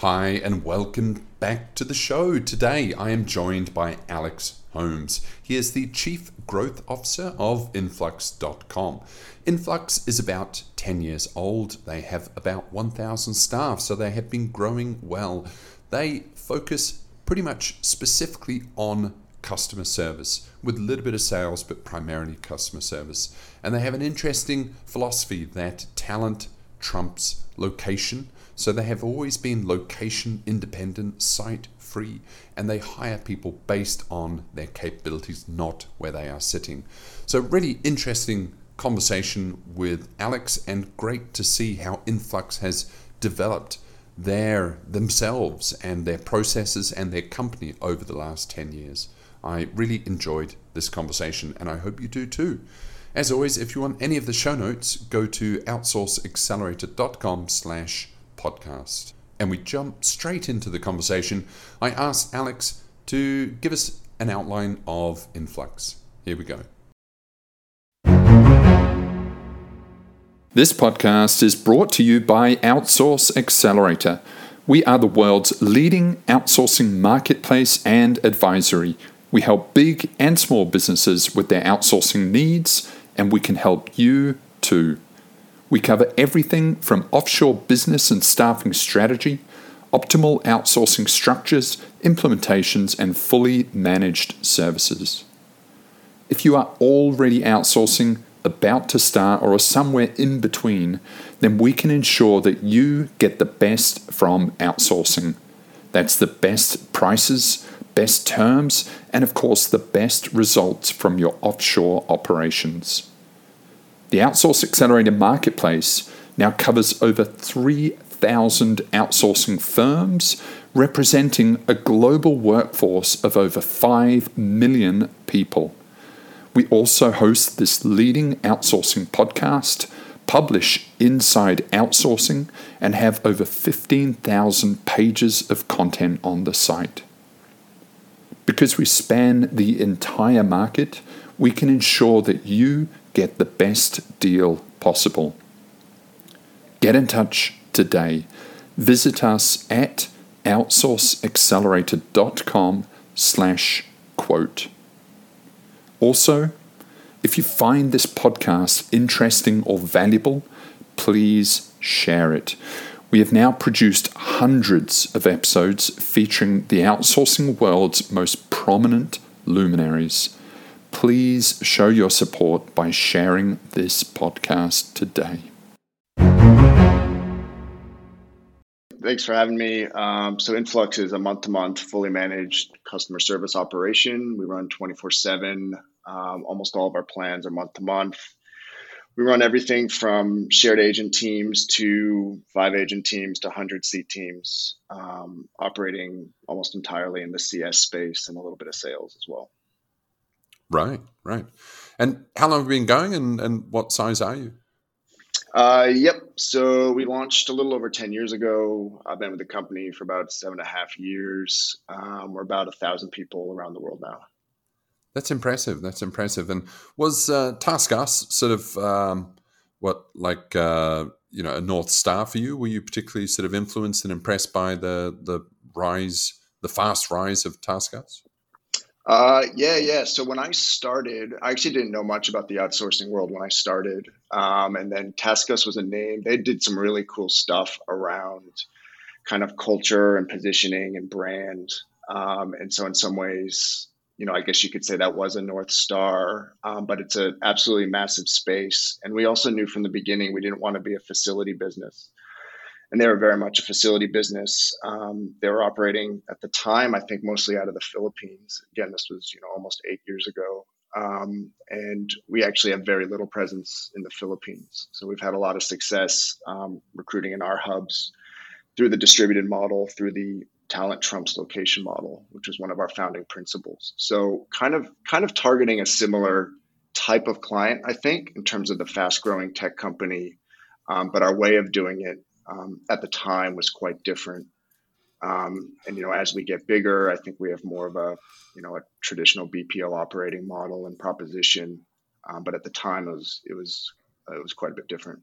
Hi, and welcome back to the show. Today I am joined by Alex Holmes. He is the Chief Growth Officer of Influx.com. Influx is about 10 years old. They have about 1,000 staff, so they have been growing well. They focus pretty much specifically on customer service with a little bit of sales, but primarily customer service. And they have an interesting philosophy that talent trumps location. So they have always been location independent, site free, and they hire people based on their capabilities, not where they are sitting. So, really interesting conversation with Alex, and great to see how Influx has developed their themselves and their processes and their company over the last 10 years. I really enjoyed this conversation, and I hope you do too. As always, if you want any of the show notes, go to outsourceaccelerator.com slash podcast. And we jump straight into the conversation. I asked Alex to give us an outline of Influx. Here we go. This podcast is brought to you by Outsource Accelerator. We are the world's leading outsourcing marketplace and advisory. We help big and small businesses with their outsourcing needs, and we can help you too. We cover everything from offshore business and staffing strategy, optimal outsourcing structures, implementations, and fully managed services. If you are already outsourcing, about to start, or are somewhere in between, then we can ensure that you get the best from outsourcing. That's the best prices, best terms, and of course, the best results from your offshore operations. The Outsource Accelerator Marketplace now covers over 3,000 outsourcing firms, representing a global workforce of over 5 million people. We also host this leading outsourcing podcast, publish Inside Outsourcing, and have over 15,000 pages of content on the site. Because we span the entire market, we can ensure that you get the best deal possible. Get in touch today. Visit us at outsourceaccelerator.com slash quote. Also, if you find this podcast interesting or valuable, please share it. We have now produced hundreds of episodes featuring the outsourcing world's most prominent luminaries. Please show your support by sharing this podcast today. Thanks for having me. Um, so, Influx is a month to month, fully managed customer service operation. We run 24 7. Um, almost all of our plans are month to month we run everything from shared agent teams to five agent teams to 100 seat teams, um, operating almost entirely in the CS space and a little bit of sales as well. Right, right. And how long have you been going and, and what size are you? Uh, yep. So we launched a little over 10 years ago. I've been with the company for about seven and a half years. Um, we're about a thousand people around the world now. That's impressive. That's impressive. And was uh, TaskUs sort of um, what like uh, you know a north star for you? Were you particularly sort of influenced and impressed by the the rise, the fast rise of TaskUs? Uh, yeah, yeah. So when I started, I actually didn't know much about the outsourcing world when I started. Um, and then TaskUs was a name. They did some really cool stuff around kind of culture and positioning and brand. Um, and so in some ways, you know, I guess you could say that was a North Star, um, but it's an absolutely massive space. And we also knew from the beginning we didn't want to be a facility business. And they were very much a facility business. Um, they were operating at the time, I think, mostly out of the Philippines. Again, this was, you know, almost eight years ago. Um, and we actually have very little presence in the Philippines. So we've had a lot of success um, recruiting in our hubs through the distributed model, through the talent trumps location model, which is one of our founding principles. So kind of kind of targeting a similar type of client, I think, in terms of the fast growing tech company. Um, but our way of doing it um, at the time was quite different. Um, and you know, as we get bigger, I think we have more of a you know a traditional BPO operating model and proposition. Um, but at the time, it was it was it was quite a bit different.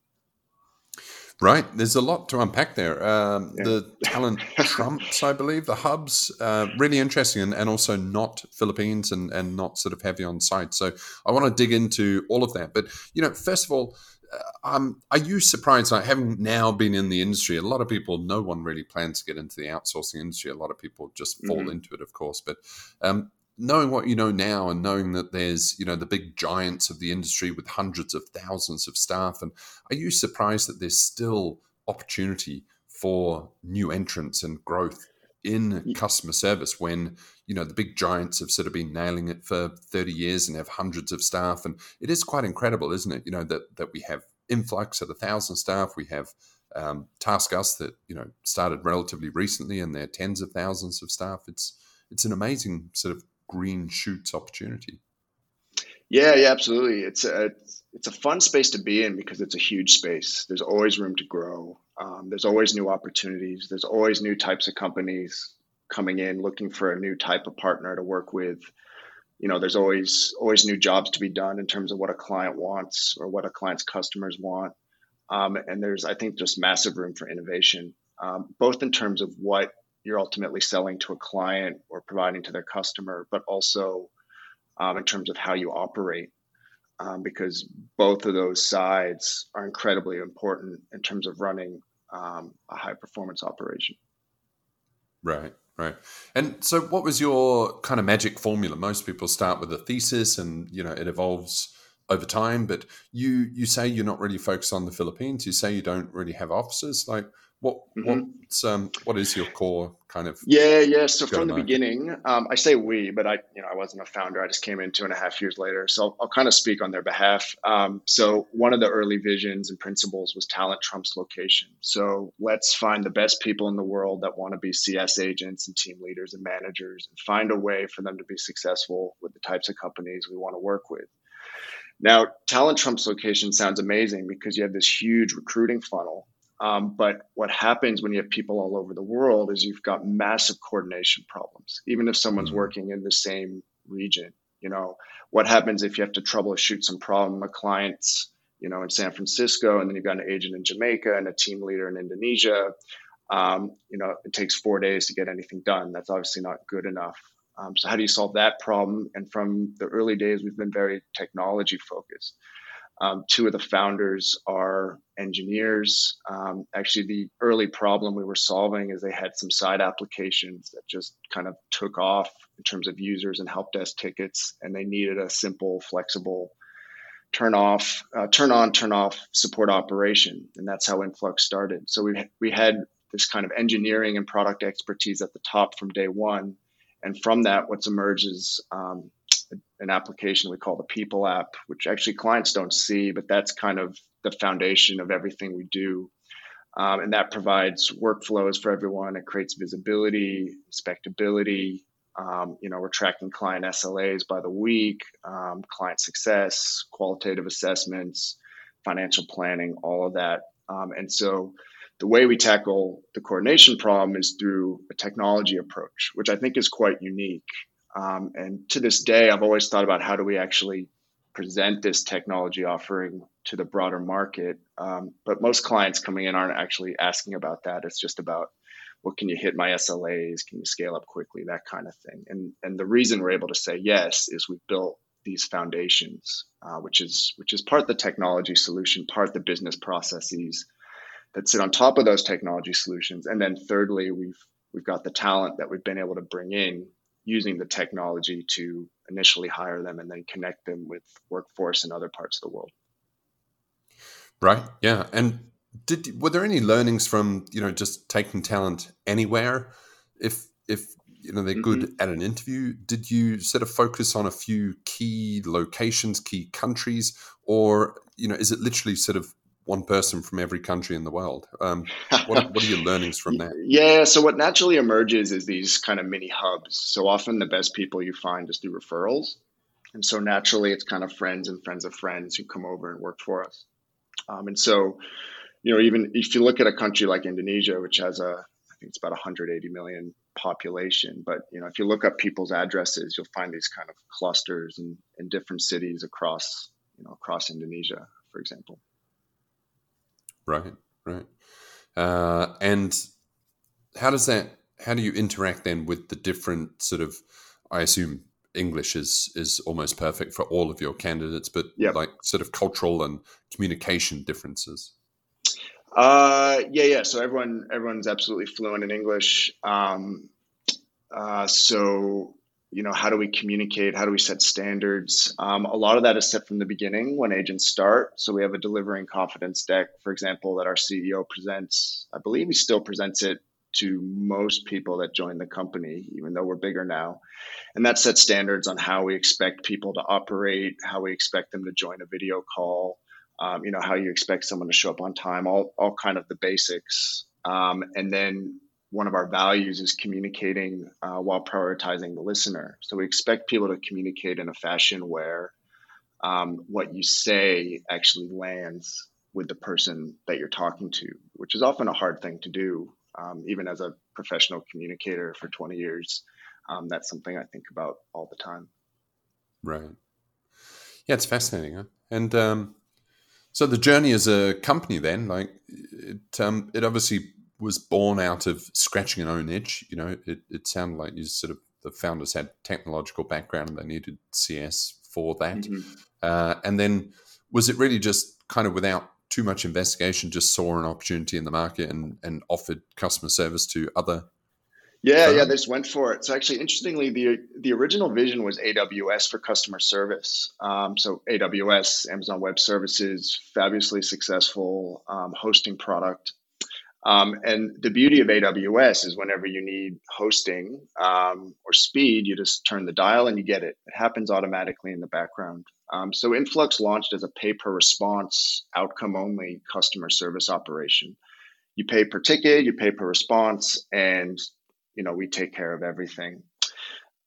Right. There's a lot to unpack there. Um, yeah. The talent trumps, I believe, the hubs, uh, really interesting and, and also not Philippines and, and not sort of heavy on site. So I want to dig into all of that. But, you know, first of all, uh, um, are you surprised? Like having now been in the industry, a lot of people, no one really plans to get into the outsourcing industry. A lot of people just fall mm-hmm. into it, of course. But um, knowing what you know now and knowing that there's you know the big giants of the industry with hundreds of thousands of staff and are you surprised that there's still opportunity for new entrants and growth in customer service when you know the big giants have sort of been nailing it for 30 years and have hundreds of staff and it is quite incredible isn't it you know that that we have influx at a thousand staff we have um, TaskUs that you know started relatively recently and they're tens of thousands of staff it's it's an amazing sort of green shoots opportunity. Yeah, yeah, absolutely. It's a it's a fun space to be in because it's a huge space. There's always room to grow. Um, there's always new opportunities. There's always new types of companies coming in looking for a new type of partner to work with. You know, there's always always new jobs to be done in terms of what a client wants or what a client's customers want. Um, and there's, I think, just massive room for innovation, um, both in terms of what you're ultimately selling to a client or providing to their customer, but also um, in terms of how you operate, um, because both of those sides are incredibly important in terms of running um, a high performance operation. Right, right. And so, what was your kind of magic formula? Most people start with a thesis, and you know it evolves over time. But you you say you're not really focused on the Philippines. You say you don't really have offices. Like, what mm-hmm. what's um, what is your core kind of? Yeah, yeah. So from the beginning, um, I say we, but I you know I wasn't a founder. I just came in two and a half years later. So I'll, I'll kind of speak on their behalf. Um, so one of the early visions and principles was talent trumps location. So let's find the best people in the world that want to be CS agents and team leaders and managers, and find a way for them to be successful with the types of companies we want to work with. Now, talent trumps location sounds amazing because you have this huge recruiting funnel um, but what happens when you have people all over the world is you've got massive coordination problems, even if someone's mm-hmm. working in the same region. You know, what happens if you have to troubleshoot some problem? A client's, you know, in San Francisco, and then you've got an agent in Jamaica and a team leader in Indonesia. Um, you know, it takes four days to get anything done. That's obviously not good enough. Um, so, how do you solve that problem? And from the early days, we've been very technology focused. Um, two of the founders are engineers. Um, actually, the early problem we were solving is they had some side applications that just kind of took off in terms of users and help desk tickets, and they needed a simple, flexible turn off, uh, turn on, turn off support operation, and that's how Influx started. So we we had this kind of engineering and product expertise at the top from day one, and from that, what's emerged is um, an application we call the People app, which actually clients don't see, but that's kind of the foundation of everything we do. Um, and that provides workflows for everyone. It creates visibility, inspectability. Um, you know, we're tracking client SLAs by the week, um, client success, qualitative assessments, financial planning, all of that. Um, and so the way we tackle the coordination problem is through a technology approach, which I think is quite unique. Um, and to this day, I've always thought about how do we actually present this technology offering to the broader market. Um, but most clients coming in aren't actually asking about that. It's just about what can you hit my SLAs? Can you scale up quickly? That kind of thing. And and the reason we're able to say yes is we've built these foundations, uh, which is which is part the technology solution, part the business processes that sit on top of those technology solutions. And then thirdly, we've we've got the talent that we've been able to bring in using the technology to initially hire them and then connect them with workforce in other parts of the world. Right. Yeah. And did were there any learnings from you know just taking talent anywhere? If if you know they're good mm-hmm. at an interview, did you sort of focus on a few key locations, key countries, or you know is it literally sort of one person from every country in the world. Um, what, what, are your learnings from that? Yeah, so what naturally emerges is these kind of mini hubs. So often the best people you find is through referrals. And so naturally it's kind of friends and friends of friends who come over and work for us. Um, and so, you know, even if you look at a country like Indonesia, which has a, I think it's about 180 million population, but you know, if you look up people's addresses, you'll find these kind of clusters in, in different cities across, you know, across Indonesia, for example. Right, right. Uh, and how does that? How do you interact then with the different sort of? I assume English is is almost perfect for all of your candidates, but Yep. like sort of cultural and communication differences. Uh, yeah, yeah. So everyone, everyone's absolutely fluent in English. Um, uh, so you know, how do we communicate? How do we set standards? Um, a lot of that is set from the beginning when agents start. So we have a delivering confidence deck, for example, that our CEO presents. I believe he still presents it to most people that join the company, even though we're bigger now. And that sets standards on how we expect people to operate, how we expect them to join a video call, um, you know how you expect someone to show up on time all, all kind of the basics um, and then one of our values is communicating uh, while prioritizing the listener so we expect people to communicate in a fashion where um, what you say actually lands with the person that you're talking to which is often a hard thing to do um, even as a professional communicator for 20 years um, that's something i think about all the time Right. Yeah, it's fascinating, huh? And um, so the journey as a company, then, like it, um, it obviously was born out of scratching an own itch. You know, it, it sounded like you sort of the founders had technological background and they needed CS for that. Mhm. Uh, and then was it really just kind of without too much investigation, just saw an opportunity in the market and, and offered customer service to other? Yeah, yeah, they just went for it. So actually, interestingly, the the original vision was AWS for customer service. Um, so AWS, Amazon Web Services, fabulously successful um, hosting product. Um, and the beauty of AWS is whenever you need hosting um, or speed, you just turn the dial and you get it. It happens automatically in the background. Um, so Influx launched as a pay per response, outcome only customer service operation. You pay per ticket, you pay per response, and you know we take care of everything.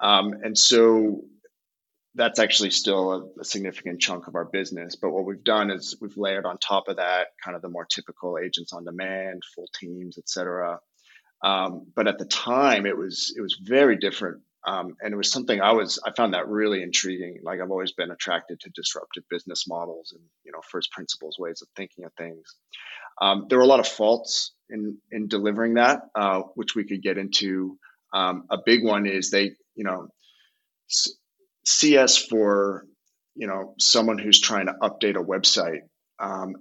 Um, and so that's actually still a, a significant chunk of our business. But what we've done is we've layered on top of that kind of the more typical agents on demand, full teams, et cetera. Um, but at the time, it was it was very different, um, and it was something I was I found that really intriguing. Like I've always been attracted to disruptive business models and you know first principles ways of thinking of things. Um, there were a lot of faults in in delivering that, uh, which we could get into. Um, a big one is they you know CS for you know someone who's trying to update a website. Um,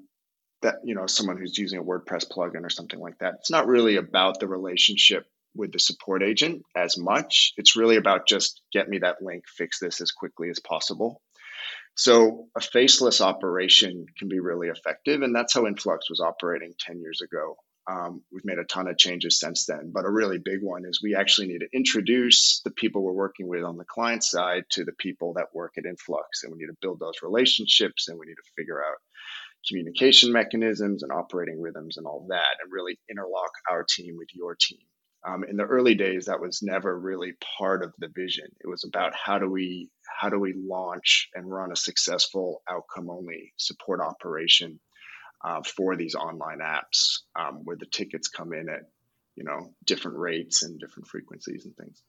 that you know someone who's using a WordPress plugin or something like that. It's not really about the relationship with the support agent as much. It's really about just get me that link, fix this as quickly as possible. So a faceless operation can be really effective, and that's how Influx was operating ten years ago. Um, we've made a ton of changes since then, but a really big one is we actually need to introduce the people we're working with on the client side to the people that work at Influx, and we need to build those relationships, and we need to figure out communication mechanisms and operating rhythms and all that, and really interlock our team with your team. Um, in the early days, that was never really part of the vision. It was about how do we how do we launch and run a successful outcome only support operation uh, for these online apps um, where the tickets come in at you know different rates and different frequencies and things.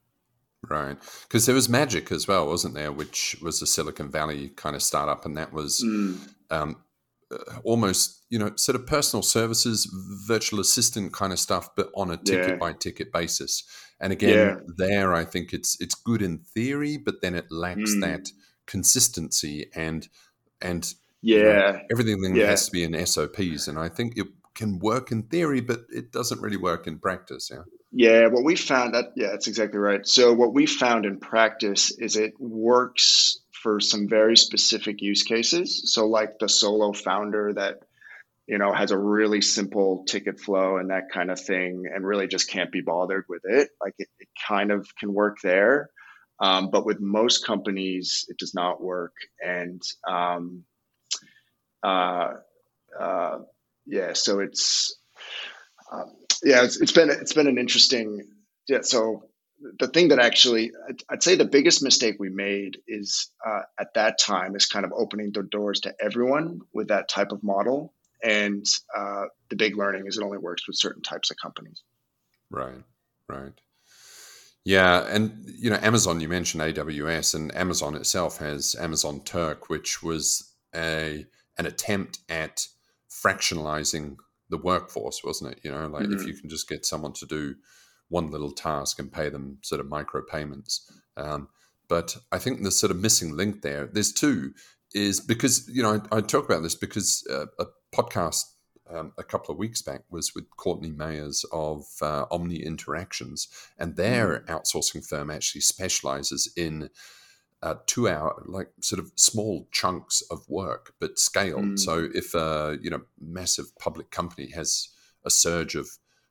Right. Because there was Magic as well, wasn't there? Which was a Silicon Valley kind of startup. And that was Mm, um, uh, almost, you know, sort of personal services, virtual assistant kind of stuff, but on a ticket Yeah. by ticket basis. And again, Yeah. there, I think it's it's good in theory, but then it lacks Mm. that consistency and and you know, yeah, everything then Yeah. has to be in SOPs. And I think it can work in theory, but it doesn't really work in practice. Yeah. Yeah, what we found that yeah, that's exactly right. So what we found in practice is it works for some very specific use cases. So like the solo founder that you know has a really simple ticket flow and that kind of thing and really just can't be bothered with it. Like it, it kind of can work there. Um, but with most companies it does not work. And um, uh, uh, yeah, so it's um, yeah, it's, it's been it's been an interesting yeah. So the thing that actually I'd, I'd say the biggest mistake we made is uh, at that time is kind of opening the doors to everyone with that type of model, and uh, the big learning is it only works with certain types of companies. Right, right. Yeah, and you know, Amazon. You mentioned AWS, and Amazon itself has Amazon Turk, which was a an attempt at fractionalizing the workforce, wasn't it? You know, like Mhm. if you can just get someone to do one little task and pay them sort of micro payments. Um, but I think the sort of missing link there, there's two, is because, you know, I, I talk about this because uh, a podcast um, a couple of weeks back was with Courtney Mayers of uh, Omni Interactions, and their outsourcing firm actually specializes in uh, two hour, like sort of small chunks of work, but scaled. Mm. So if a you know massive public company has a surge of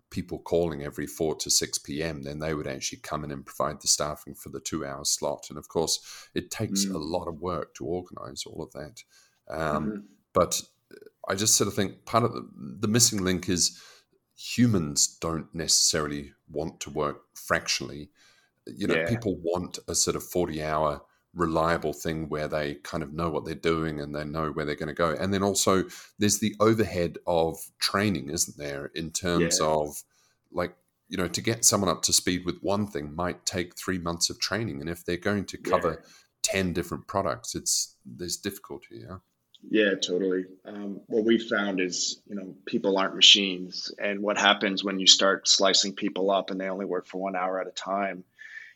people calling every 4 to 6 p.m., then they would actually come in and provide the staffing for the two hour slot. And of course, it takes Mm. a lot of work to organize all of that. Um, Mhm. But I just sort of think part of the, the missing link is humans don't necessarily want to work fractionally. You know, Yeah. people want a sort of 40 hour reliable thing where they kind of know what they're doing and they know where they're going to go. And then also there's the overhead of training, isn't there, in terms Yeah. of like, you know, to get someone up to speed with one thing might take three months of training. And if they're going to cover 10 different products, it's there's difficulty. Yeah. Yeah, totally. Um, what we found is, you know, people aren't machines, and what happens when you start slicing people up and they only work for one hour at a time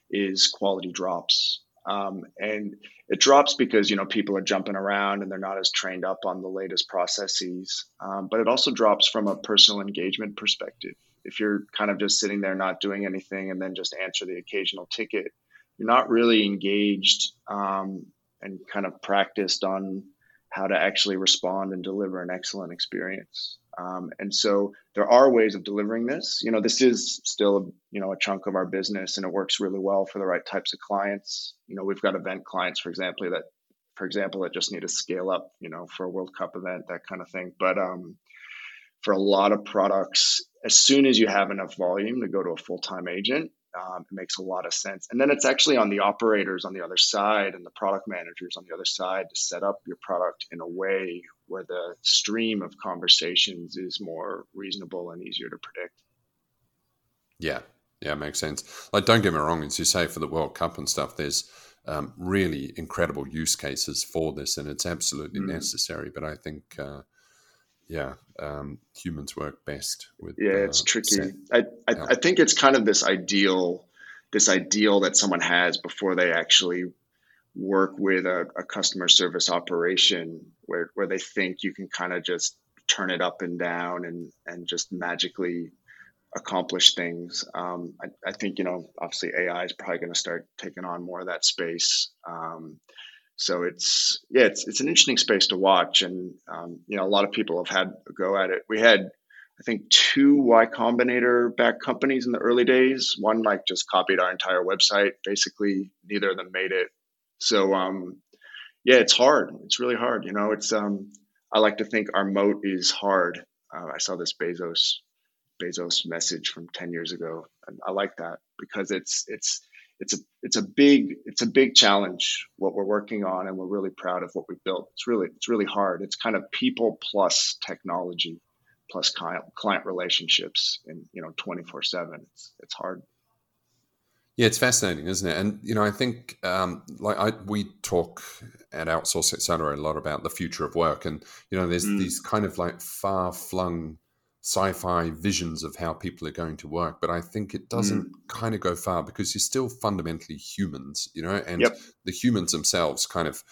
is quality drops. Um, and it drops because you know people are jumping around and they're not as trained up on the latest processes. Um, but it also drops from a personal engagement perspective. If you're kind of just sitting there not doing anything and then just answer the occasional ticket, you're not really engaged um, and kind of practiced on how to actually respond and deliver an excellent experience. Um, and so there are ways of delivering this. You know, this is still you know a chunk of our business, and it works really well for the right types of clients. You know, we've got event clients, for example, that for example that just need to scale up. You know, for a World Cup event, that kind of thing. But um, for a lot of products, as soon as you have enough volume to go to a full time agent, um, it makes a lot of sense. And then it's actually on the operators on the other side and the product managers on the other side to set up your product in a way where the stream of conversations is more reasonable and easier to predict. Yeah, yeah, makes sense. Like, don't get me wrong, as you say, for the World Cup and stuff, there's um, really incredible use cases for this, and it's absolutely Mm. necessary. But I think, uh, yeah, um, humans work best with. Yeah, uh, it's tricky. set- I, I. I think it's kind of this ideal, this ideal that someone has before they actually work with a, a customer service operation where, where they think you can kind of just turn it up and down and, and just magically accomplish things. Um, I, I think, you know, obviously AI is probably going to start taking on more of that space. Um, so it's, yeah, it's, it's an interesting space to watch. And, um, you know, a lot of people have had a go at it. We had, I think two Y Combinator backed companies in the early days. One like just copied our entire website. Basically, neither of them made it. So um, yeah, it's hard. It's really hard. You know, it's um, I like to think our moat is hard. Uh, I saw this Bezos Bezos message from ten years ago, and I like that because it's it's it's a it's a big it's a big challenge what we're working on, and we're really proud of what we built. It's really it's really hard. It's kind of people plus technology plus client client relationships and you know 24 7 it's it's hard Yeah, it's fascinating, isn't it? And you know, I think um, like I, we talk at Outsource Etc. a lot about the future of work, and you know, there's Mm. these kind of like far flung sci-fi visions of how people are going to work, but I think it doesn't kind of go far because you're still fundamentally humans, you know, and Yep. the humans themselves kind of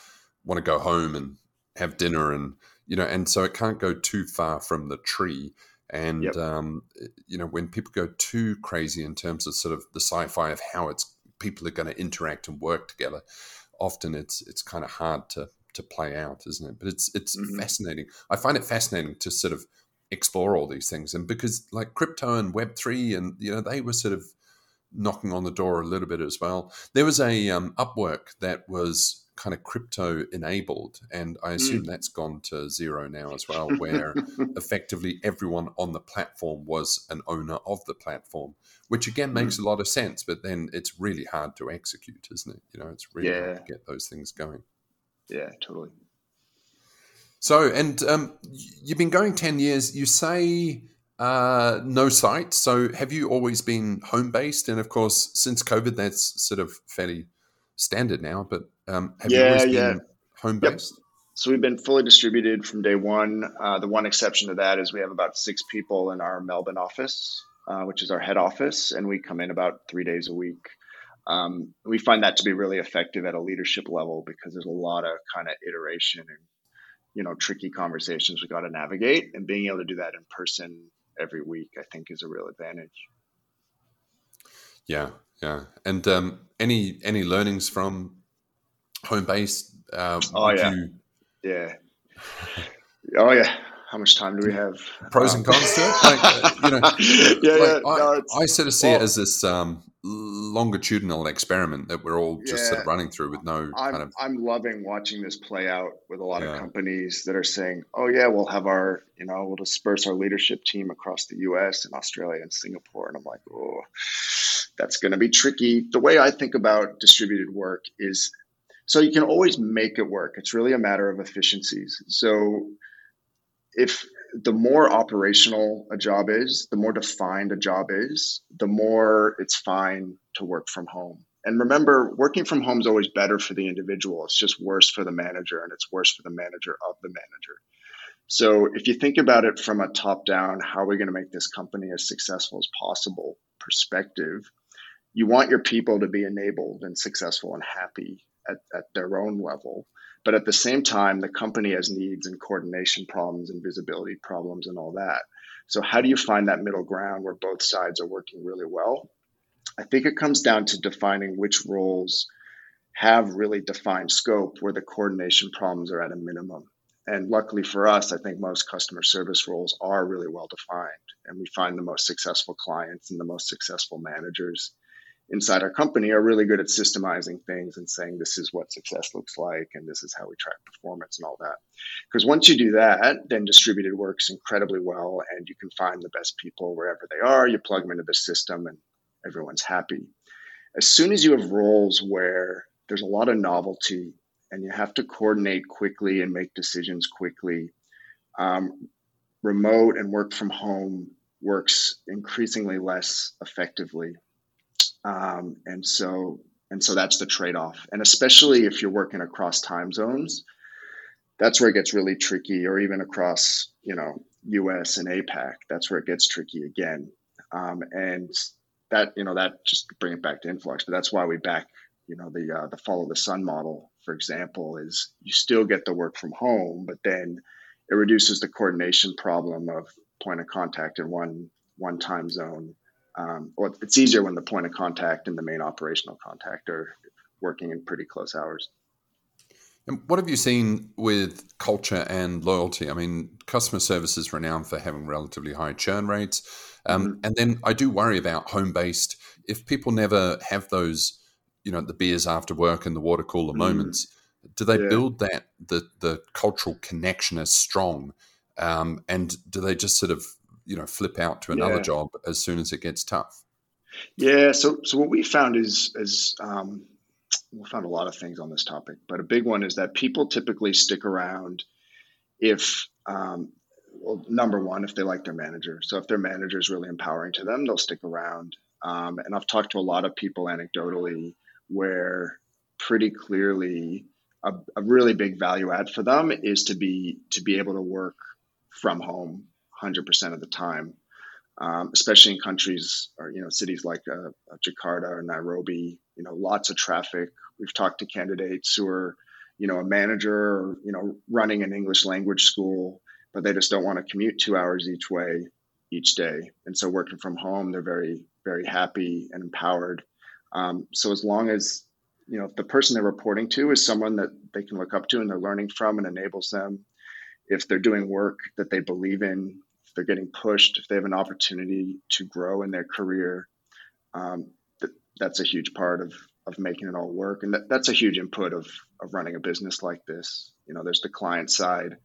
want to go home and have dinner, and you know, and so it can't go too far from the tree. And Yep. um, you know, when people go too crazy in terms of sort of the sci-fi of how it's people are going to interact and work together, often it's it's kind of hard to to play out, isn't it? But it's it's Mhm. fascinating. I find it fascinating to sort of explore all these things, and because like crypto and Web three, and you know, they were sort of knocking on the door a little bit as well. There was a um, Upwork that was kind of crypto enabled, and I assume that's gone to zero now as well, where effectively everyone on the platform was an owner of the platform, which again makes a lot of sense, but then it's really hard to execute, isn't it? You know, it's really hard to get those things going. yeah totally So, and um, you've been going 10 years. You say uh, no site. So, have you always been home based? And of course, since COVID, that's sort of fairly standard now. But um, Yeah, yeah. been home Yep. so we've been fully distributed from day one. Uh, the one exception to that is we have about six people in our Melbourne office, uh, which is our head office, and we come in about three days a week. Um, we find that to be really effective at a leadership level because there's a lot of kind of iteration and you know tricky conversations we got to navigate, and being able to do that in person every week, I think, is a real advantage. Yeah, yeah. And um, any any learnings from home base? Uh, oh yeah. You, yeah. Oh yeah. How much time do we have? Pros um, and cons to it. Like, uh, you know, yeah, like, yeah. No, I, I, sort of see well, it as this um, longitudinal experiment that we're all just yeah, sort of running through with no I'm, kind of. I'm loving watching this play out with a lot yeah. of companies that are saying, "Oh yeah, we'll have our, you know, we'll disperse our leadership team across the U.S. and Australia and Singapore," and I'm like, "Oh, that's going to be tricky." The way I think about distributed work is so you can always make it work. It's really a matter of efficiencies. So if the more operational a job is, the more defined a job is, the more it's fine to work from home. And remember, working from home is always better for the individual. It's just worse for the manager, and it's worse for the manager of the manager. So, if you think about it from a top down, how are we going to make this company as successful as possible perspective, you want your people to be enabled and successful and happy at, at their own level. But at the same time, the company has needs and coordination problems and visibility problems and all that. So, how do you find that middle ground where both sides are working really well? I think it comes down to defining which roles have really defined scope where the coordination problems are at a minimum. And luckily for us, I think most customer service roles are really well defined. And we find the most successful clients and the most successful managers inside our company are really good at systemizing things and saying this is what success looks like and this is how we track performance and all that. Because once you do that, then distributed works incredibly well and you can find the best people wherever they are. You plug them into the system and everyone's happy. As soon as you have roles where there's a lot of novelty and you have to coordinate quickly and make decisions quickly, um, remote and work from home works increasingly less effectively um, and so and so that's the trade-off. And especially if you're working across time zones that's where it gets really tricky or even across you know us and apac that's where it gets tricky again. Um, and that you know that just bring it back to influx but that's why we back you know the uh, the follow the sun model for example is you still get the work from home but then it reduces the coordination problem of point of contact in one one time zone um, well, it's easier when the point of contact and the main operational contact are working in pretty close hours. And what have you seen with culture and loyalty? I mean, customer service is renowned for having relatively high churn rates. Um, mm-hmm. And then I do worry about home based. If people never have those, you know, the beers after work and the water cooler mm-hmm. moments, do they yeah. build that the the cultural connection as strong? Um, and do they just sort of you know flip out to another yeah. job as soon as it gets tough. Yeah so so what we found is is um, we found a lot of things on this topic but a big one is that people typically stick around if um, well number one if they like their manager. So if their manager is really empowering to them they'll stick around. Um, and i've talked to a lot of people anecdotally where pretty clearly a, a really big value add for them is to be to be able to work from home 100% of the time, um, especially in countries or, you know, cities like uh, Jakarta or Nairobi, you know, lots of traffic. We've talked to candidates who are, you know, a manager or, you know, running an English language school, but they just don't want to commute two hours each way each day. And so working from home, they're very, very happy and empowered. Um, so as long as, you know, if the person they're reporting to is someone that they can look up to and they're learning from and enables them, if they're doing work that they believe in they're getting pushed, if they have an opportunity to grow in their career, um, th- that's a huge part of of making it all work. And that, that's a huge input of of running a business like this. You know, there's the client side,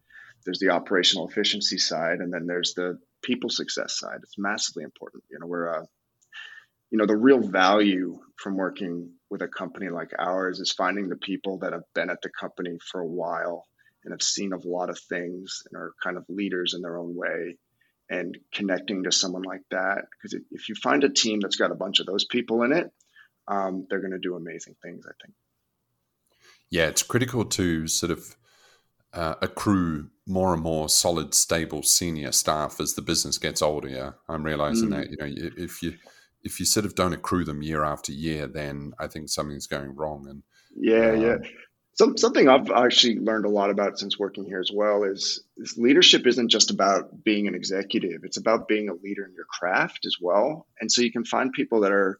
there's the operational efficiency side, and then there's the people success side. It's massively important. You know, we're uh, you know the real value from working with a company like ours is finding the people that have been at the company for a while and have seen a lot of things and are kind of leaders in their own way and connecting to someone like that. Because if you find a team that's got a bunch of those people in it, um, they're going to do amazing things, I think. Yeah, it's critical to sort of uh, accrue more and more solid, stable senior staff as the business gets older. Yeah, I'm realizing mm. that you know if you if you sort of don't accrue them year after year, then I think something's going wrong. And yeah, um, yeah. Some, something I've actually learned a lot about since working here as well is, is leadership isn't just about being an executive; it's about being a leader in your craft as well. And so you can find people that are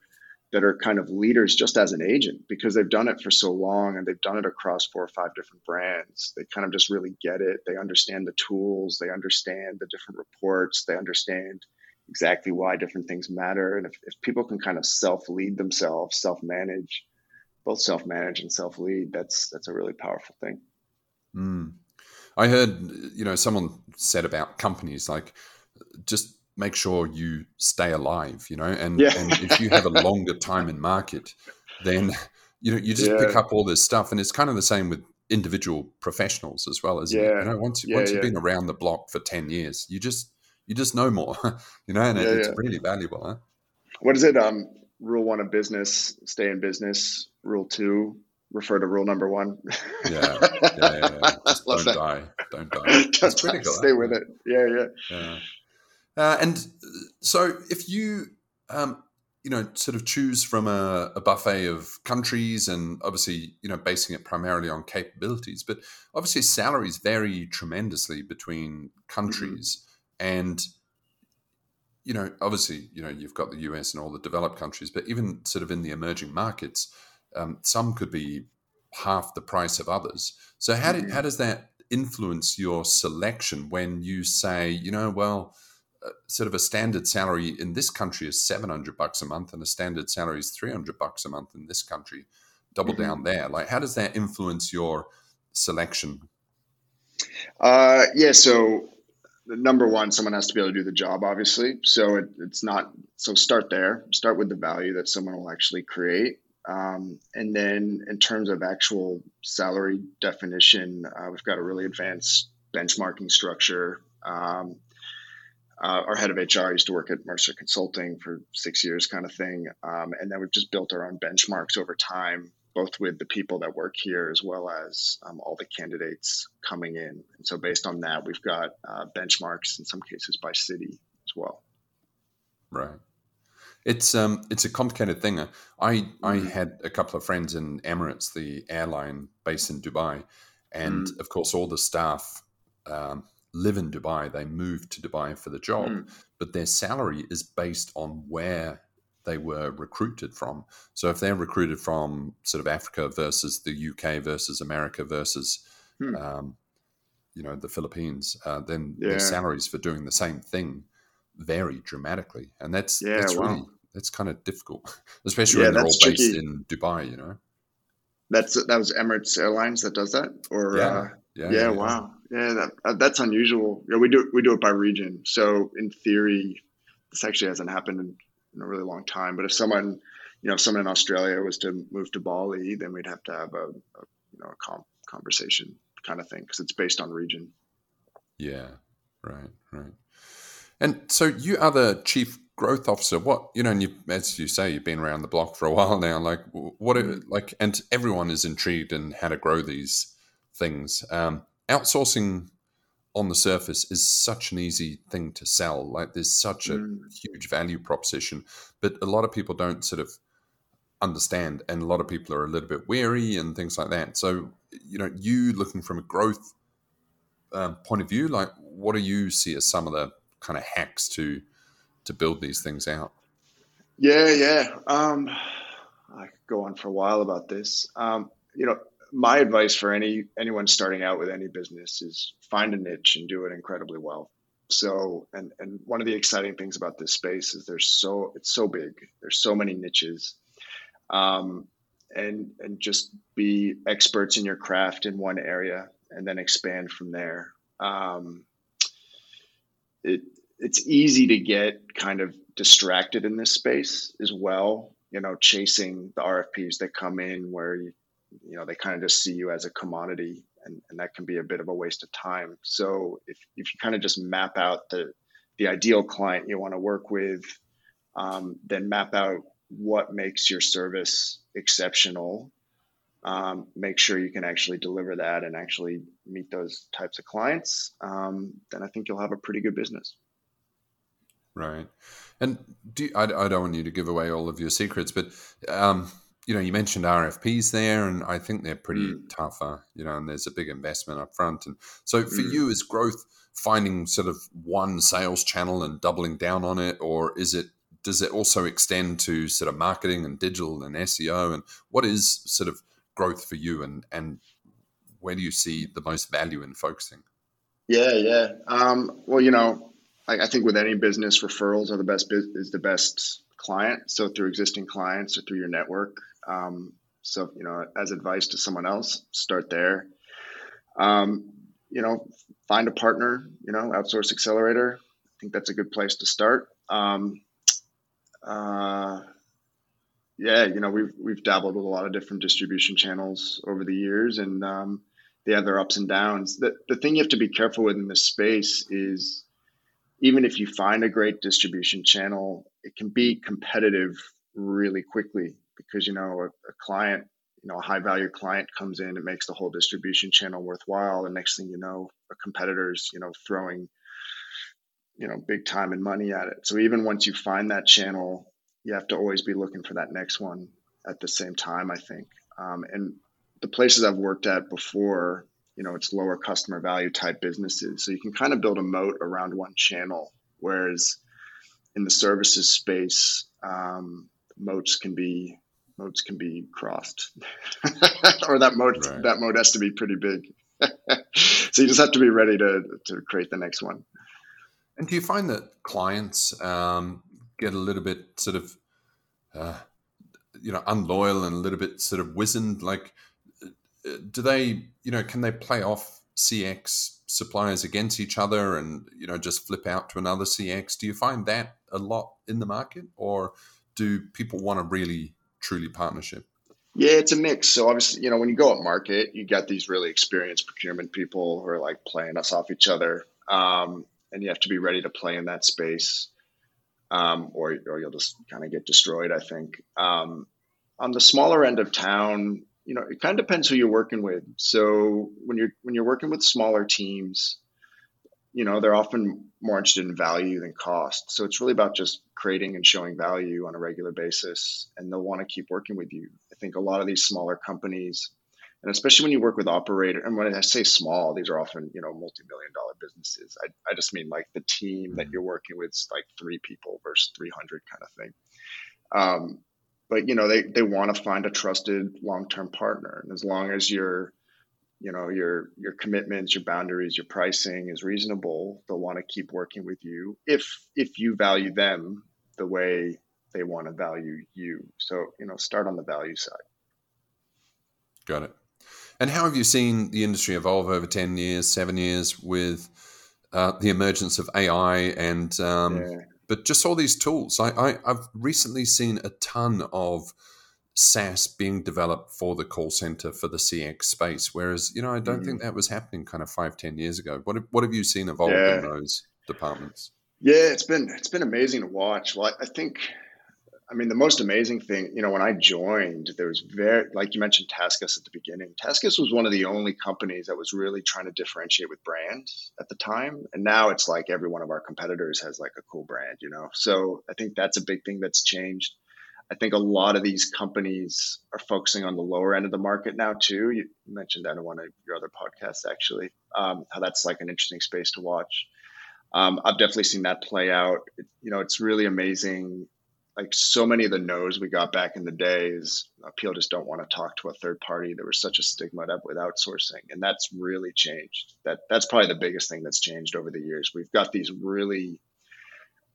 that are kind of leaders just as an agent because they've done it for so long and they've done it across four or five different brands. They kind of just really get it. They understand the tools, they understand the different reports, they understand exactly why different things matter. And if, if people can kind of self lead themselves, self manage, both self manage and self lead, that's that's a really powerful thing. Mm. I heard, you know, someone said about companies like just make sure you stay alive, you know, and, yeah. and if you have a longer time in market, then you know you just yeah. pick up all this stuff, and it's kind of the same with individual professionals as well as yeah. you know once yeah, once you've been around the block for ten years, you just you just know more, you know, and it, it's really valuable. Huh? What is it? Um, rule one of business: stay in business. Rule two: refer to rule number one. yeah, yeah, yeah. Just don't that. die. Don't die. Stay with it. Yeah, yeah. Yeah. Uh, and so, if you, um, you know, sort of choose from a, a, buffet of countries, and obviously, you know, basing it primarily on capabilities, but obviously, salaries vary tremendously between countries, mm-hmm. and you know, obviously, you know, you've got the US and all the developed countries, but even sort of in the emerging markets, um, some could be half the price of others. So, how, mm-hmm. how does that influence your selection when you say, you know, well, sort of a standard salary in this country is 700 bucks a month and a standard salary is 300 bucks a month in this country double mm-hmm. down there like how does that influence your selection uh, yeah so number one someone has to be able to do the job obviously. So it, it's not so start there. Start with the value that someone will actually create. Um, and then in terms of actual salary definition uh, we've got a really advanced benchmarking structure. Um, uh, our head of HR used to work at Mercer Consulting for six years, kind of thing. Um, and then we've just built our own benchmarks over time, both with the people that work here as well as um, all the candidates coming in. And so, based on that, we've got uh, benchmarks in some cases by city as well. Right. It's um it's a complicated thing. I I mm-hmm. had a couple of friends in Emirates, the airline based in Dubai, and mm. of course all the staff um, live in Dubai, they move to Dubai for the job, mm. but their salary is based on where they were recruited from. So if they're recruited from sort of Africa versus the UK versus America versus, mm. um, you know, the Philippines, uh, then yeah. their salaries for doing the same thing vary dramatically, and that's yeah, that's wow. really that's kind of difficult, especially yeah, when they're all based tricky. in Dubai. You know, that's that was Emirates Airlines that does that, or yeah, uh, yeah, yeah, wow. Yeah, that, uh, that's unusual. Yeah, we do we do it by region. So in theory, this actually hasn't happened in, in, a really long time. But if someone, you know, if someone in Australia was to move to Bali, then we'd have to have a, a you know a com- conversation kind of thing because it's based on region. Yeah, right, right. And so you are the chief growth officer. What you know, and you, as you say, you've been around the block for a while now. Like, what, mm. like, and everyone is intrigued in how to grow these things. Um, outsourcing on the surface is such an easy thing to sell. Like there's such a mm. huge value proposition, but a lot of people don't sort of understand, and a lot of people are a little bit wary and things like that. So, you know, you looking from a growth um, point of view, like what do you see as some of the kind of hacks to to build these things out? Yeah, yeah. Um, I could go on for a while about this. Um, you know, my advice for any anyone starting out with any business is find a niche and do it incredibly well. So, and and one of the exciting things about this space is there's so it's so big. There's so many niches, um, and and just be experts in your craft in one area and then expand from there. Um, it it's easy to get kind of distracted in this space as well. You know, chasing the RFPs that come in where you you know they kind of just see you as a commodity and, and that can be a bit of a waste of time so if, if you kind of just map out the the ideal client you want to work with um, then map out what makes your service exceptional um, make sure you can actually deliver that and actually meet those types of clients, um, then I think you'll have a pretty good business. Right. And do I, I, don't want you to give away all of your secrets, but um, you know, you mentioned RFPs there, and I think they're pretty mm. tough. Uh, you know, and there's a big investment up front. And so, for mm. you, is growth finding sort of one sales channel and doubling down on it, or is it does it also extend to sort of marketing and digital and SEO? And what is sort of growth for you, and and where do you see the most value in focusing? Yeah, yeah. Um, well, you know, I, I, think with any business, referrals are the best is the best client. So through existing clients or through your network. Um, so you know, as advice to someone else, start there. Um, you know, find a partner. You know, outsource accelerator. I think that's a good place to start. Um, uh, yeah, you know, we've we've dabbled with a lot of different distribution channels over the years, and um, they have their ups and downs. The the thing you have to be careful with in this space is even if you find a great distribution channel, it can be competitive really quickly because you know a, a client, you know, a high value client comes in, it makes the whole distribution channel worthwhile. The next thing you know, a competitor's you know throwing you know big time and money at it. So even once you find that channel, you have to always be looking for that next one at the same time. I think, um, and the places I've worked at before, you know, it's lower customer value type businesses, so you can kind of build a moat around one channel. Whereas in the services space, um, moats can be moats can be crossed, or that moat right. that moat has to be pretty big. so you just have to be ready to to create the next one. And do you find that clients um, get a little bit sort of, uh, you know, unloyal and a little bit sort of wizened? Like, uh, do they, you know, can they play off CX suppliers against each other and, you know, just flip out to another CX? Do you find that a lot in the market or do people want to really, truly partnership? Yeah, it's a mix. So obviously, you know, when you go up market, you got these really experienced procurement people who are like playing us off each other. Um, and you have to be ready to play in that space, um, or or you'll just kind of get destroyed. I think um, on the smaller end of town, you know, it kind of depends who you're working with. So when you're when you're working with smaller teams, you know, they're often more interested in value than cost. So it's really about just creating and showing value on a regular basis, and they'll want to keep working with you. I think a lot of these smaller companies and especially when you work with operator and when i say small these are often you know multi-million dollar businesses i, I just mean like the team that mm-hmm. you're working with is like three people versus 300 kind of thing um, but you know they, they want to find a trusted long-term partner and as long as your you know your your commitments your boundaries your pricing is reasonable they'll want to keep working with you if if you value them the way they want to value you so you know start on the value side got it and how have you seen the industry evolve over 10 years, seven years with uh, the emergence of AI and, um, yeah. but just all these tools? I, I, I've recently seen a ton of SaaS being developed for the call center for the CX space, whereas, you know, I don't mm-hmm. think that was happening kind of five, 10 years ago. What, have, what have you seen evolve yeah. in those departments? Yeah, it's been it's been amazing to watch. Well, I, I think I mean, the most amazing thing, you know, when I joined, there was very, like you mentioned, TaskUs at the beginning. TaskUs was one of the only companies that was really trying to differentiate with brand at the time. And now it's like every one of our competitors has like a cool brand, you know? So I think that's a big thing that's changed. I think a lot of these companies are focusing on the lower end of the market now, too. You mentioned that in one of your other podcasts, actually, um, how that's like an interesting space to watch. Um, I've definitely seen that play out. It, you know, it's really amazing like so many of the no's we got back in the days, people just don't want to talk to a third party. There was such a stigma with outsourcing, and that's really changed. That that's probably the biggest thing that's changed over the years. We've got these really,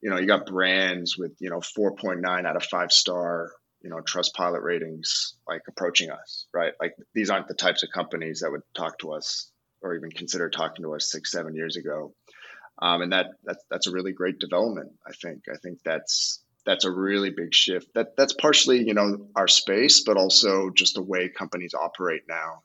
you know, you got brands with you know 4.9 out of five star, you know, Trustpilot ratings, like approaching us, right? Like these aren't the types of companies that would talk to us or even consider talking to us six, seven years ago. Um, and that, that that's a really great development. I think. I think that's that's a really big shift. That that's partially you know our space, but also just the way companies operate now.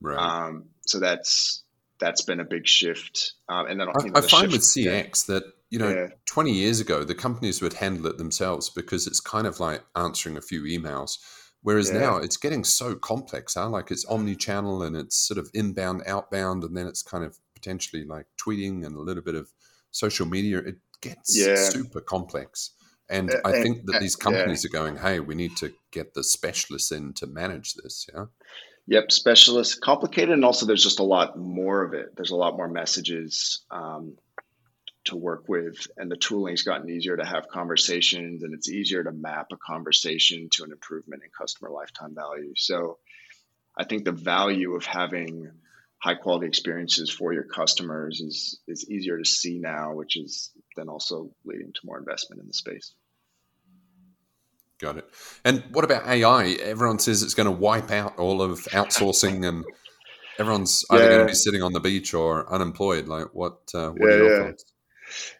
Right. Um, so that's that's been a big shift. Um, and then you know, I, I find with CX that you know yeah. 20 years ago the companies would handle it themselves because it's kind of like answering a few emails. Whereas yeah. now it's getting so complex, huh? Like it's omni-channel and it's sort of inbound, outbound, and then it's kind of potentially like tweeting and a little bit of social media. It gets yeah. super complex. And uh, I think that uh, these companies are going, hey, we need to get the specialists in to manage this. Yeah. Yep, specialists, complicated, and also there's just a lot more of it. There's a lot more messages um, to work with, and the tooling's gotten easier to have conversations, and it's easier to map a conversation to an improvement in customer lifetime value. So, I think the value of having high quality experiences for your customers is is easier to see now, which is then also leading to more investment in the space. Got it. And what about AI? Everyone says it's going to wipe out all of outsourcing, and everyone's either yeah. going to be sitting on the beach or unemployed. Like, what? Uh, what yeah, are your yeah. thoughts?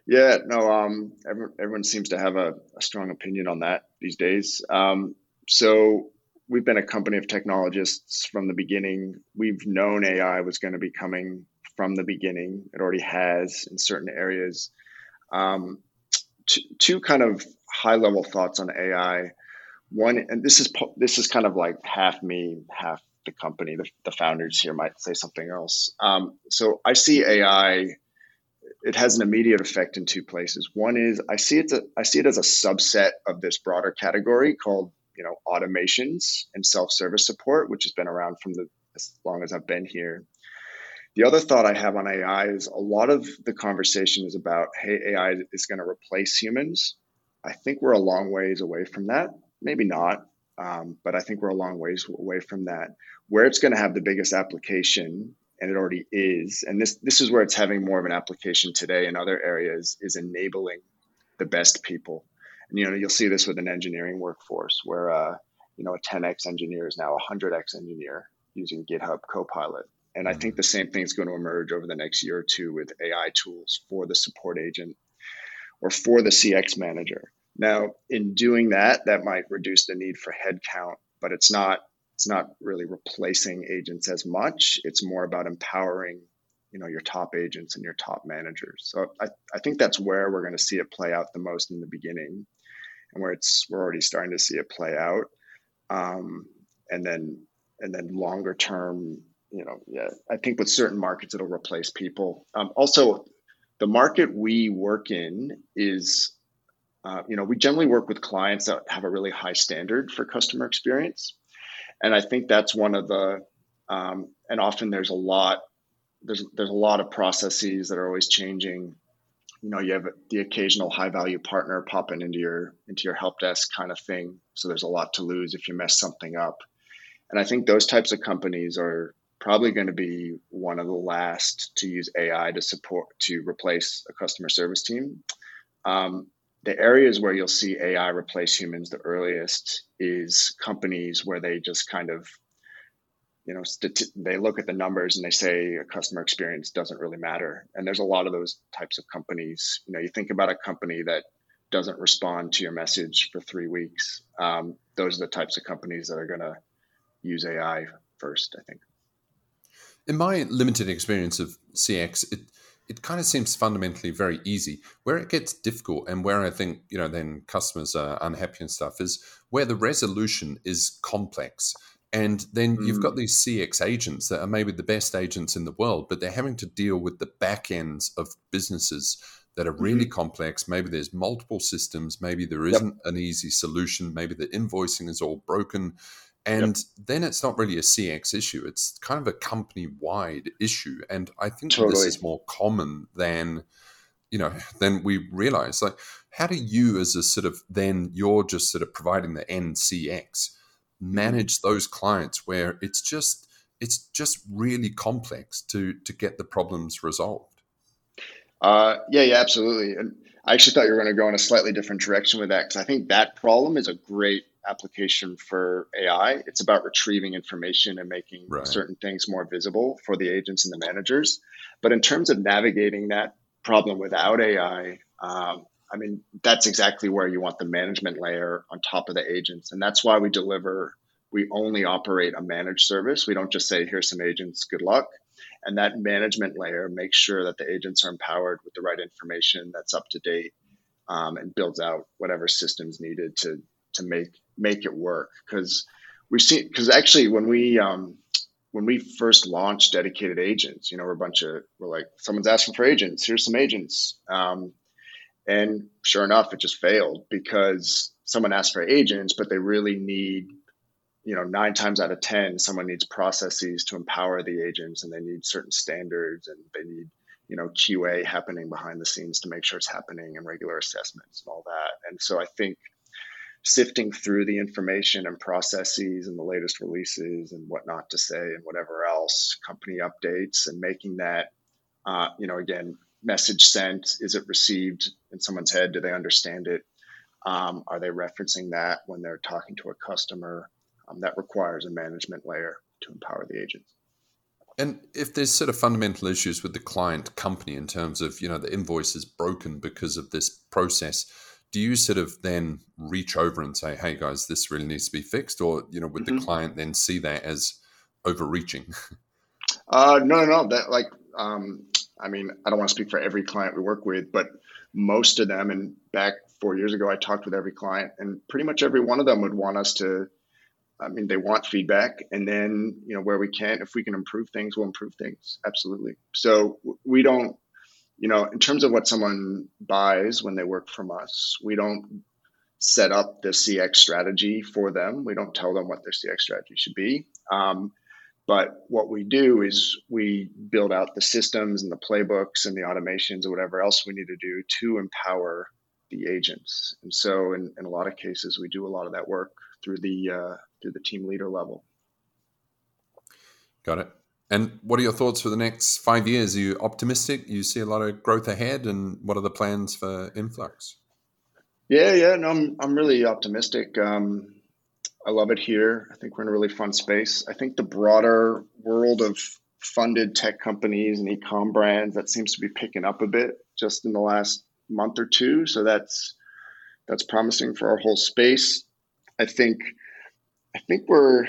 Yeah, no. Um, everyone, everyone seems to have a, a, strong opinion on that these days. Um, so we've been a company of technologists from the beginning. We've known AI was going to be coming from the beginning. It already has in certain areas. Um, t- two kind of high level thoughts on AI. One, and this is this is kind of like half me, half the company. The, the founders here might say something else. Um, so I see AI. It has an immediate effect in two places. One is I see it. I see it as a subset of this broader category called you know automations and self service support, which has been around from the as long as I've been here. The other thought I have on AI is a lot of the conversation is about, hey, AI is going to replace humans. I think we're a long ways away from that. Maybe not, um, but I think we're a long ways away from that. Where it's going to have the biggest application, and it already is, and this this is where it's having more of an application today in other areas, is enabling the best people. And you know, you'll see this with an engineering workforce where uh, you know a 10x engineer is now a 100x engineer using GitHub Copilot and I think mm-hmm. the same thing is going to emerge over the next year or two with AI tools for the support agent or for the CX manager. Now, in doing that, that might reduce the need for headcount, but it's not it's not really replacing agents as much. It's more about empowering, you know, your top agents and your top managers. So I, I think that's where we're going to see it play out the most in the beginning, and where it's we're already starting to see it play out. Um, and then and then longer term, you know, yeah, I think with certain markets it'll replace people. Um, also, the market we work in is, uh, you know, we generally work with clients that have a really high standard for customer experience, and I think that's one of the, um, and often there's a lot, there's there's a lot of processes that are always changing. You know, you have the occasional high value partner popping into your into your help desk kind of thing. So there's a lot to lose if you mess something up. And I think those types of companies are probably going to be one of the last to use AI to support to replace a customer service team. Um, the areas where you'll see AI replace humans the earliest is companies where they just kind of, you know, st- they look at the numbers and they say a customer experience doesn't really matter. And there's a lot of those types of companies. You know, you think about a company that doesn't respond to your message for three weeks. Um, those are the types of companies that are going to use AI first, I think in my limited experience of CX, it it kind of seems fundamentally very easy. Where it gets difficult and where I think, you know, then customers are unhappy and stuff is where the resolution is complex. And then mm. you've got mm. these CX agents that are maybe the best agents in the world, but they're having to deal with the back ends of businesses that are really mm-hmm. complex. Maybe there's multiple systems. Maybe there isn't yep. an easy solution. Maybe the invoicing is all broken. And yep. then it's not really a CX issue. It's kind of a company wide issue. And I think totally. this is more common than, you know, than we realize. Like, how do you, as a sort of, then you're just sort of providing the NCX, mm-hmm. manage those clients where it's just, it's just really complex to to get the problems resolved. Uh, yeah, yeah, absolutely. And I actually thought you were going to go in a slightly different direction with that because I think that problem is a great application for AI. It's about retrieving information and making right. certain things more visible for the agents and the managers. But in terms of navigating that problem without AI, um, I mean, that's exactly where you want the management layer on top of the agents. And that's why we deliver, we only operate a managed service. We don't just say, here's some agents, good luck. And that management layer makes sure that the agents are empowered with the right information that's up to date um, and builds out whatever systems needed to to make make it work because we've seen because actually when we um, when we first launched dedicated agents, you know, we're a bunch of we're like someone's asking for agents. Here's some agents, um, and sure enough, it just failed because someone asked for agents, but they really need you know nine times out of ten someone needs processes to empower the agents and they need certain standards and they need you know qa happening behind the scenes to make sure it's happening and regular assessments and all that and so i think sifting through the information and processes and the latest releases and what not to say and whatever else company updates and making that uh, you know again message sent. Is it received in someone's head? Do they understand it? Um, are they referencing that when they're talking to a customer? Um, that requires a management layer to empower the agents. And if there's sort of fundamental issues with the client company in terms of, you know, the invoice is broken because of this process, do you sort of then reach over and say, hey guys, this really needs to be fixed? Or, you know, would mm-hmm. the client then see that as overreaching? Uh, no, no, no. That like, um, I mean, I don't want to speak for every client we work with, but most of them, and back four years ago, I talked with every client, and pretty much every one of them would want us to I mean, they want feedback, and then you know where we can, if we can improve things, we'll improve things. Absolutely. So we don't, you know, in terms of what someone buys when they work from us, we don't set up the CX strategy for them. We don't tell them what their CX strategy should be. Um, but what we do is we build out the systems and the playbooks and the automations or whatever else we need to do to empower the agents. And so, in, in a lot of cases, we do a lot of that work through the uh, through the team leader level. Got it. And what are your thoughts for the next five years? Are you optimistic? You see a lot of growth ahead, and what are the plans for Influx? Yeah, yeah, no, I'm I'm really optimistic. Um, I love it here. I think we're in a really fun space. I think the broader world of funded tech companies and e-com brands that seems to be picking up a bit just in the last month or two. So that's that's promising for our whole space. I think I think we're,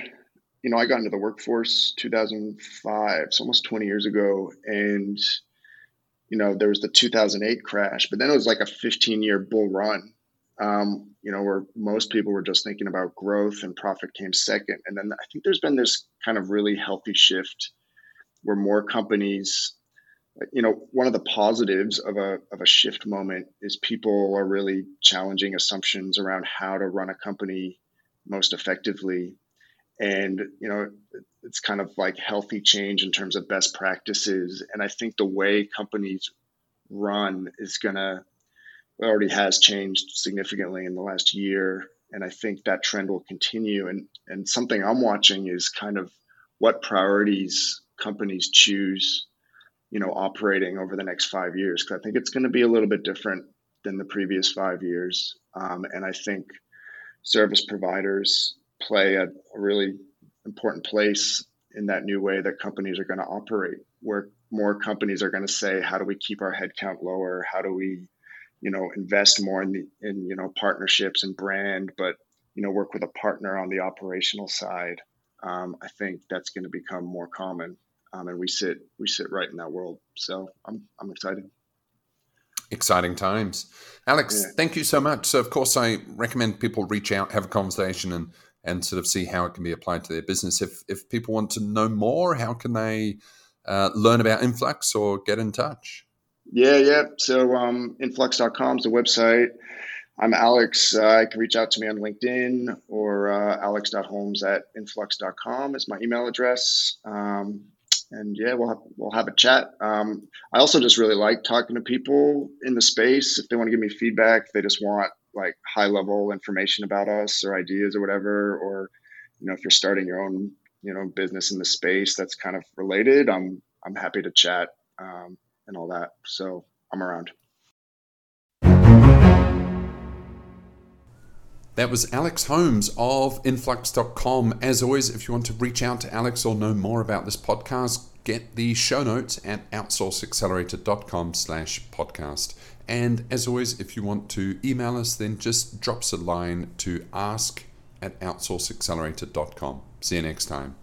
you know, I got into the workforce 2005, so almost 20 years ago, and you know there was the 2008 crash, but then it was like a 15 year bull run. Um, you know, where most people were just thinking about growth and profit came second, and then I think there's been this kind of really healthy shift where more companies you know one of the positives of a of a shift moment is people are really challenging assumptions around how to run a company most effectively and you know it's kind of like healthy change in terms of best practices. And i think the way companies run is going to already has changed significantly in the last year. And i think that trend will continue. And and something i'm watching is kind of what priorities companies choose you know operating over the next five years. Because i think it's going to be a little bit different than the previous five years. Um, and i think service providers play a, really important place in that new way that companies are going to operate, where more companies are going to say, how do we keep our headcount lower? How do we, you know, invest more in the in you know partnerships and brand, but you know work with a partner on the operational side. Um, I think that's going to become more common, um, and we sit we sit right in that world. So I'm I'm excited. Exciting times. Alex, yeah. thank you so much. So, of course, I recommend people reach out, have a conversation, and and sort of see how it can be applied to their business. If if people want to know more, how can they uh, learn about Influx or get in touch? Yeah, yeah. So um, influx.com is the website. I'm Alex. Uh, you can reach out to me on LinkedIn or uh, alex.holmes at influx.com is my email address. Um, and yeah, we'll have, we'll have a chat. Um, I also just really like talking to people in the space. If they want to give me feedback, if they just want like high level information about us or ideas or whatever, or you know, if you're starting your own you know business in the space that's kind of related, I'm I'm happy to chat um, and all that. So I'm around. That was Alex Holmes of influx.com. As always, if you want to reach out to Alex or know more about this podcast, get the show notes at outsourceaccelerator.com slash podcast. And as always, if you want to email us, then just drop us a line to ask at outsourceaccelerator.com. See you next time.